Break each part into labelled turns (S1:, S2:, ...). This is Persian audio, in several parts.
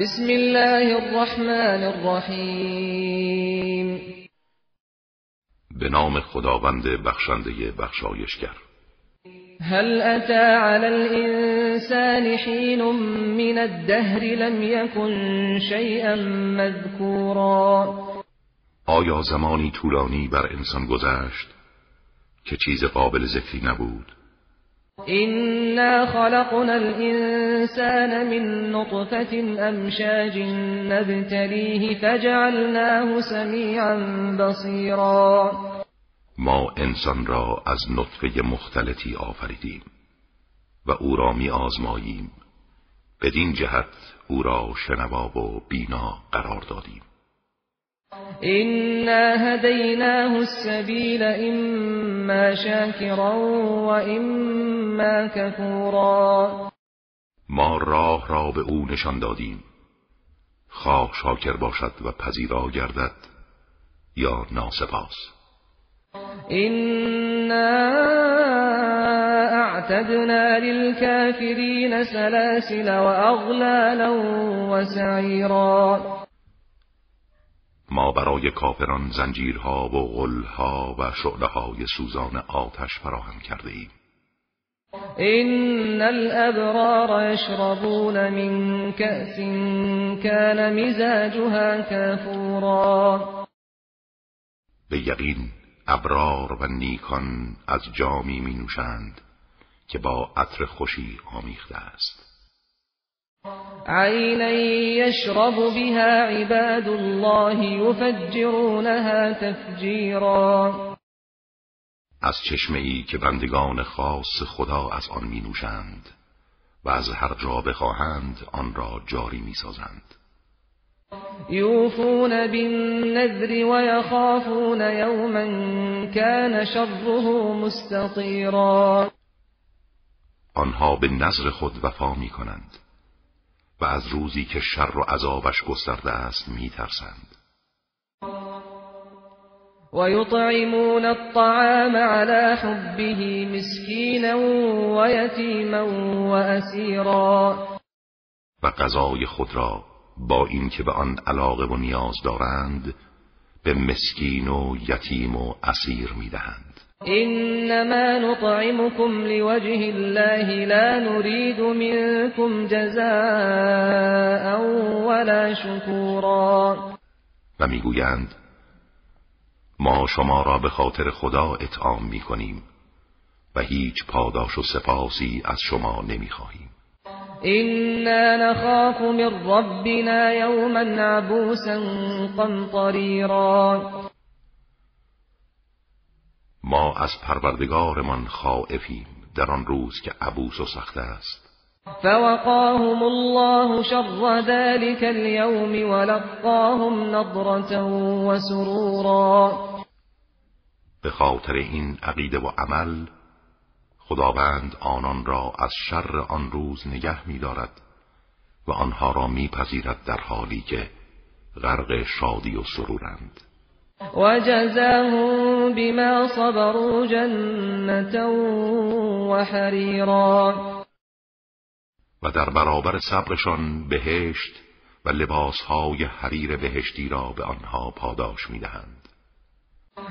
S1: بسم الله الرحمن الرحیم.
S2: به نام خداوند بخشنده بخشایشگر.
S1: هل أتى على الإنسان حين من الدهر لم يكن شيئا مذكورا
S2: آیا زمانی طولانی بر انسان گذشت که چیز قابل ذکری نبود؟
S1: إنا خلقنا الإنسان من نطفة أمشاج نبتليه فجعلناه سميعا بصيرا.
S2: ما انسان را از نطفه مختلطی آفریدیم و او را می آزماییم. بدین جهت او را شنوا و بینا قرار دادیم.
S1: إنا هديناه السبيل إما شاكرا وإما كفورا.
S2: ما راه را به او نشان دادیم. خواه شاکر باشد و پذیرا گردد یا ناسپاس.
S1: إنا أعتدنا للكافرين سلاسل وأغلالا وسعيرا.
S2: ما برای کافران زنجیرها و غلها و شعلههای سوزان آتش فراهم کرده ایم.
S1: إن الأبرار يشربون من كأس كان مزاجها كافورا.
S2: به یقین ابرار و نیکان از جامی می نوشند که با عطر خوشی آمیخته است.
S1: عينا يشرب بها عباد الله يفجرونها تفجيرا.
S2: از چشمه ای که بندگان خاص خدا از آن می نوشند و از هر جا بخواهند آن را جاری می سازند
S1: يوفون بالنذر ويخافون يوما كان شره مستطيرا
S2: آنها به نظر خود وفا می کنند و از روزی که شر و عذابش گسترده است می ترسند
S1: ويطعمون الطعام على حبه مسكينا ويتيما وأسيرا.
S2: و غذای خود را با اینکه به آن علاقه و نیاز دارند به مسکین و یتیم و اسیر می‌دهند.
S1: إنما نطعمكم لوجه الله لا نريد منكم جزاء ولا شكورا.
S2: و می‌گویند ما شما را به خاطر خدا اطعام می‌کنیم و هیچ پاداش و سپاسی از شما نمی‌خواهیم.
S1: إنا نخاف من ربنا يوما عبوسا قمطريرا.
S2: ما از پروردگارمان خائفیم در آن روز که عبوس و سخت است.
S1: فوقاهم الله شر ذلك اليوم ولقاهم نضرة وسرورا.
S2: به خاطر این عقیده و عمل خداوند آنان را از شر آن روز نگه می‌دارد و آنها را میپذیرد در حالی که غرق شادی و سرورند.
S1: وجزاهم بما صبروا جنة وحريرا.
S2: و در برابر صبرشان بهشت و لباسهای حریر بهشتی را به آنها پاداش می‌دهند.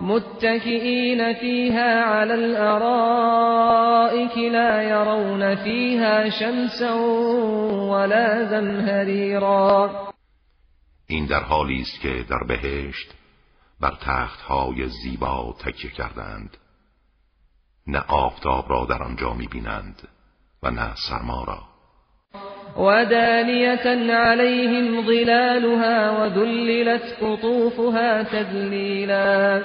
S1: متكئين فيها على الأرائك لا يرون فيها شمسا ولا زمهريرا
S2: این در حالی است که در بهشت بر تختهای زیبا تکیه کردند. نه آفتاب را در آنجا می‌بینند و نه سرما را.
S1: ودانية عليهم ظلالها وذللت قطوفها تذليلا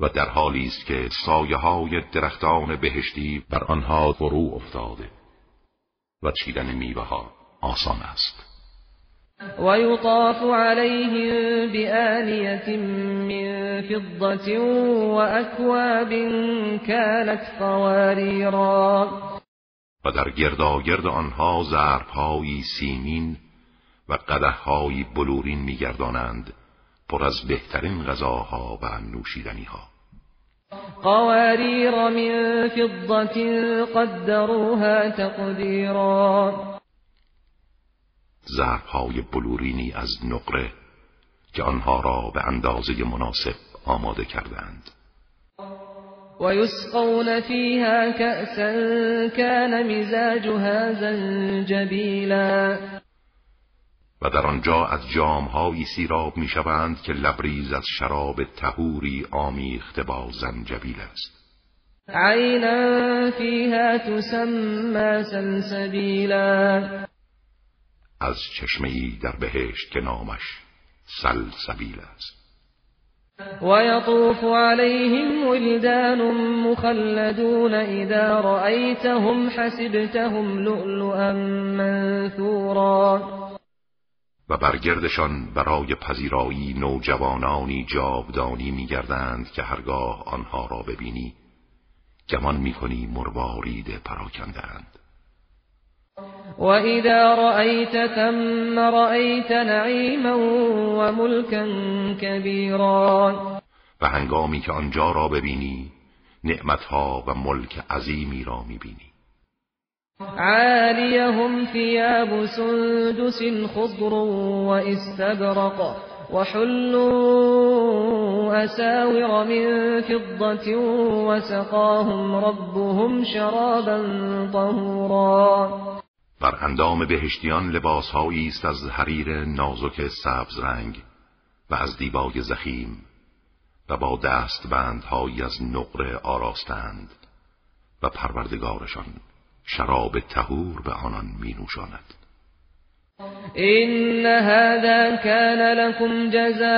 S2: و در حالی است که سایه های درختان بهشتی بر آنها فرو افتاده و چیدن میوه ها آسان است.
S1: ويطاف عليهم بآنية من فضة وأكواب كانت قواريرا.
S2: و در گرداگرد آنها ظرفهایی سیمین و قدههایی بلورین میگردانند پر از بهترین غذاها و نوشیدنیها.
S1: قوارير من فضة قدروها تقديرا
S2: ضربهای بلورینی از نقره که آنها را به اندازه مناسب آماده کردند
S1: ويسقون فيها كأسا كان مزاجها زنجبیلا
S2: و در آنجا از جامهایی سیراب می‌شوند که لبریز از شراب تهوری آمیخته با زنجبیل است.
S1: عینا فیها تسمى سلسبیلا
S2: از چشمهای در بهشت که نامش سلسبیل است.
S1: ويطوف عليهم ولدان مخلدون إذا رأيتهم حسبتهم لؤلؤا منثورا.
S2: و برگردشان برای پذیرایی نوجوانانی جاودانی میگردند که هرگاه آنها را ببینی گمان می‌کنی مروارید پراکندند
S1: و اذا رأیت ثم رأیت نعیما و ملکا کبیرا
S2: و هنگامی که آنجا را ببینی نعمتها و ملک عظیمی را میبینی.
S1: عاليهم ثياب سندس خضر واستبرق وحلوا أساور من فضة وسقاهم ربهم شرابا طهورا.
S2: بر اندام بهشتیان لباسهایی است از حریر نازک سبز رنگ و از دیبای زخیم و با دست بندهایی از نقره آراستند و پروردگارشان شراب تهور به آنان می نوشاند
S1: این هذا کان لكم جزاء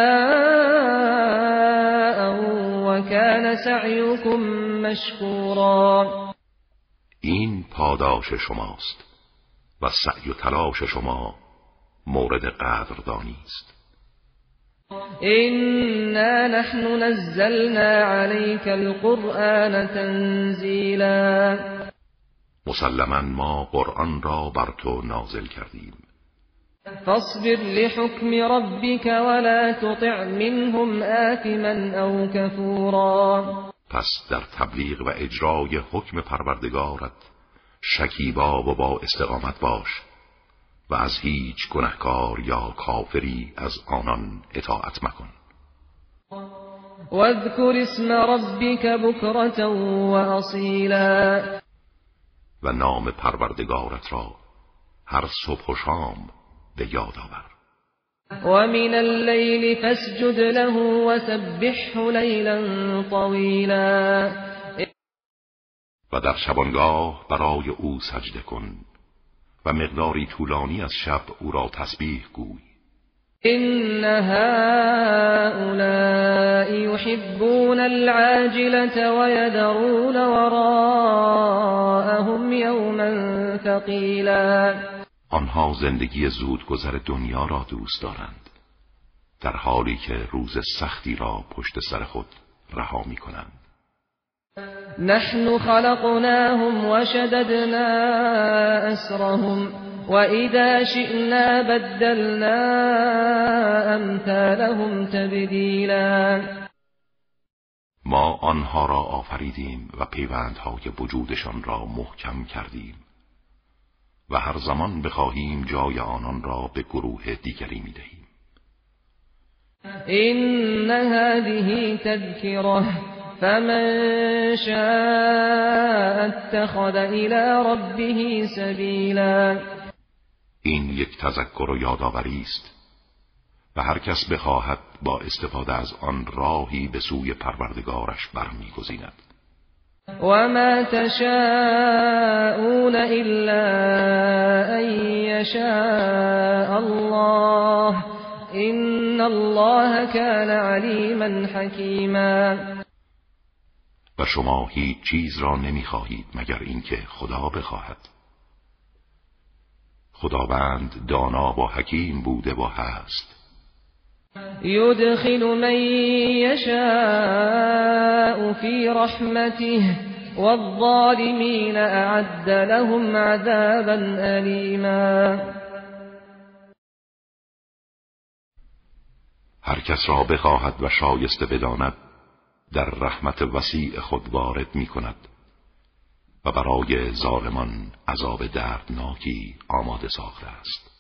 S1: و کان سعیكم مشکورا.
S2: این پاداش شماست. و سعی و تلاش شما مورد قدردانی است.
S1: إنا نحن نزلنا عليك القرآن تنزیلا
S2: مسلما ما قرآن را بر تو نازل کردیم.
S1: فاصبر لحكم ربك ولا تطع منهم آثما او كفورا
S2: پس در تبلیغ و اجرای حکم پروردگارت شکیبا و با استقامت باش و از هیچ گنهکار یا کافری از آنان اطاعت مکن.
S1: واذكر اسم ربك بكرة وأصيلا
S2: و نام پروردگارت را هر صبح و شام به یاد آور.
S1: ومن الليل فاسجد له وسبحه ليلا طويلا
S2: و در شبانگاه برای او سجده کن و مقداری طولانی از شب او را تسبیح گوی.
S1: إن هؤلاء يحبون العاجلة ويذرون وراءهم يوما ثقيلا.
S2: آنها زندگی زودگذر دنیا را دوست دارند در حالی که روز سختی را پشت سر خود رها می کنند
S1: نحن خلقناهم وشددنا أسرهم وإذا شئنا بدلنا أمثالهم تبدیلا
S2: ما آنها را آفریدیم و پیوندهای وجودشان را محکم کردیم و هر زمان بخواهیم جای آنان را به گروه دیگری می‌دهیم.
S1: این هذه تذکره فمن شاء اتخذ الى ربه سبیلا
S2: این یک تذکر و یادآوری است و هر کس بخواهد با استفاده از آن راهی به سوی پروردگارش برمیگزیند.
S1: و ما تشاءون الا ان یشاء الله ان الله كان علیما حکیما
S2: و شما هیچ چیز را نمی‌خواهید مگر اینکه خدا بخواهد. خداوند دانا و حکیم بوده و هست.
S1: يدخل من يشاء في رحمته والظالمين اعد لهم عذابا الیما.
S2: هر کس را بخواهد و شایسته بداند در رحمت وسیع خود وارد می کند و برای ظالمان عذاب دردناکی آماده ساخته است.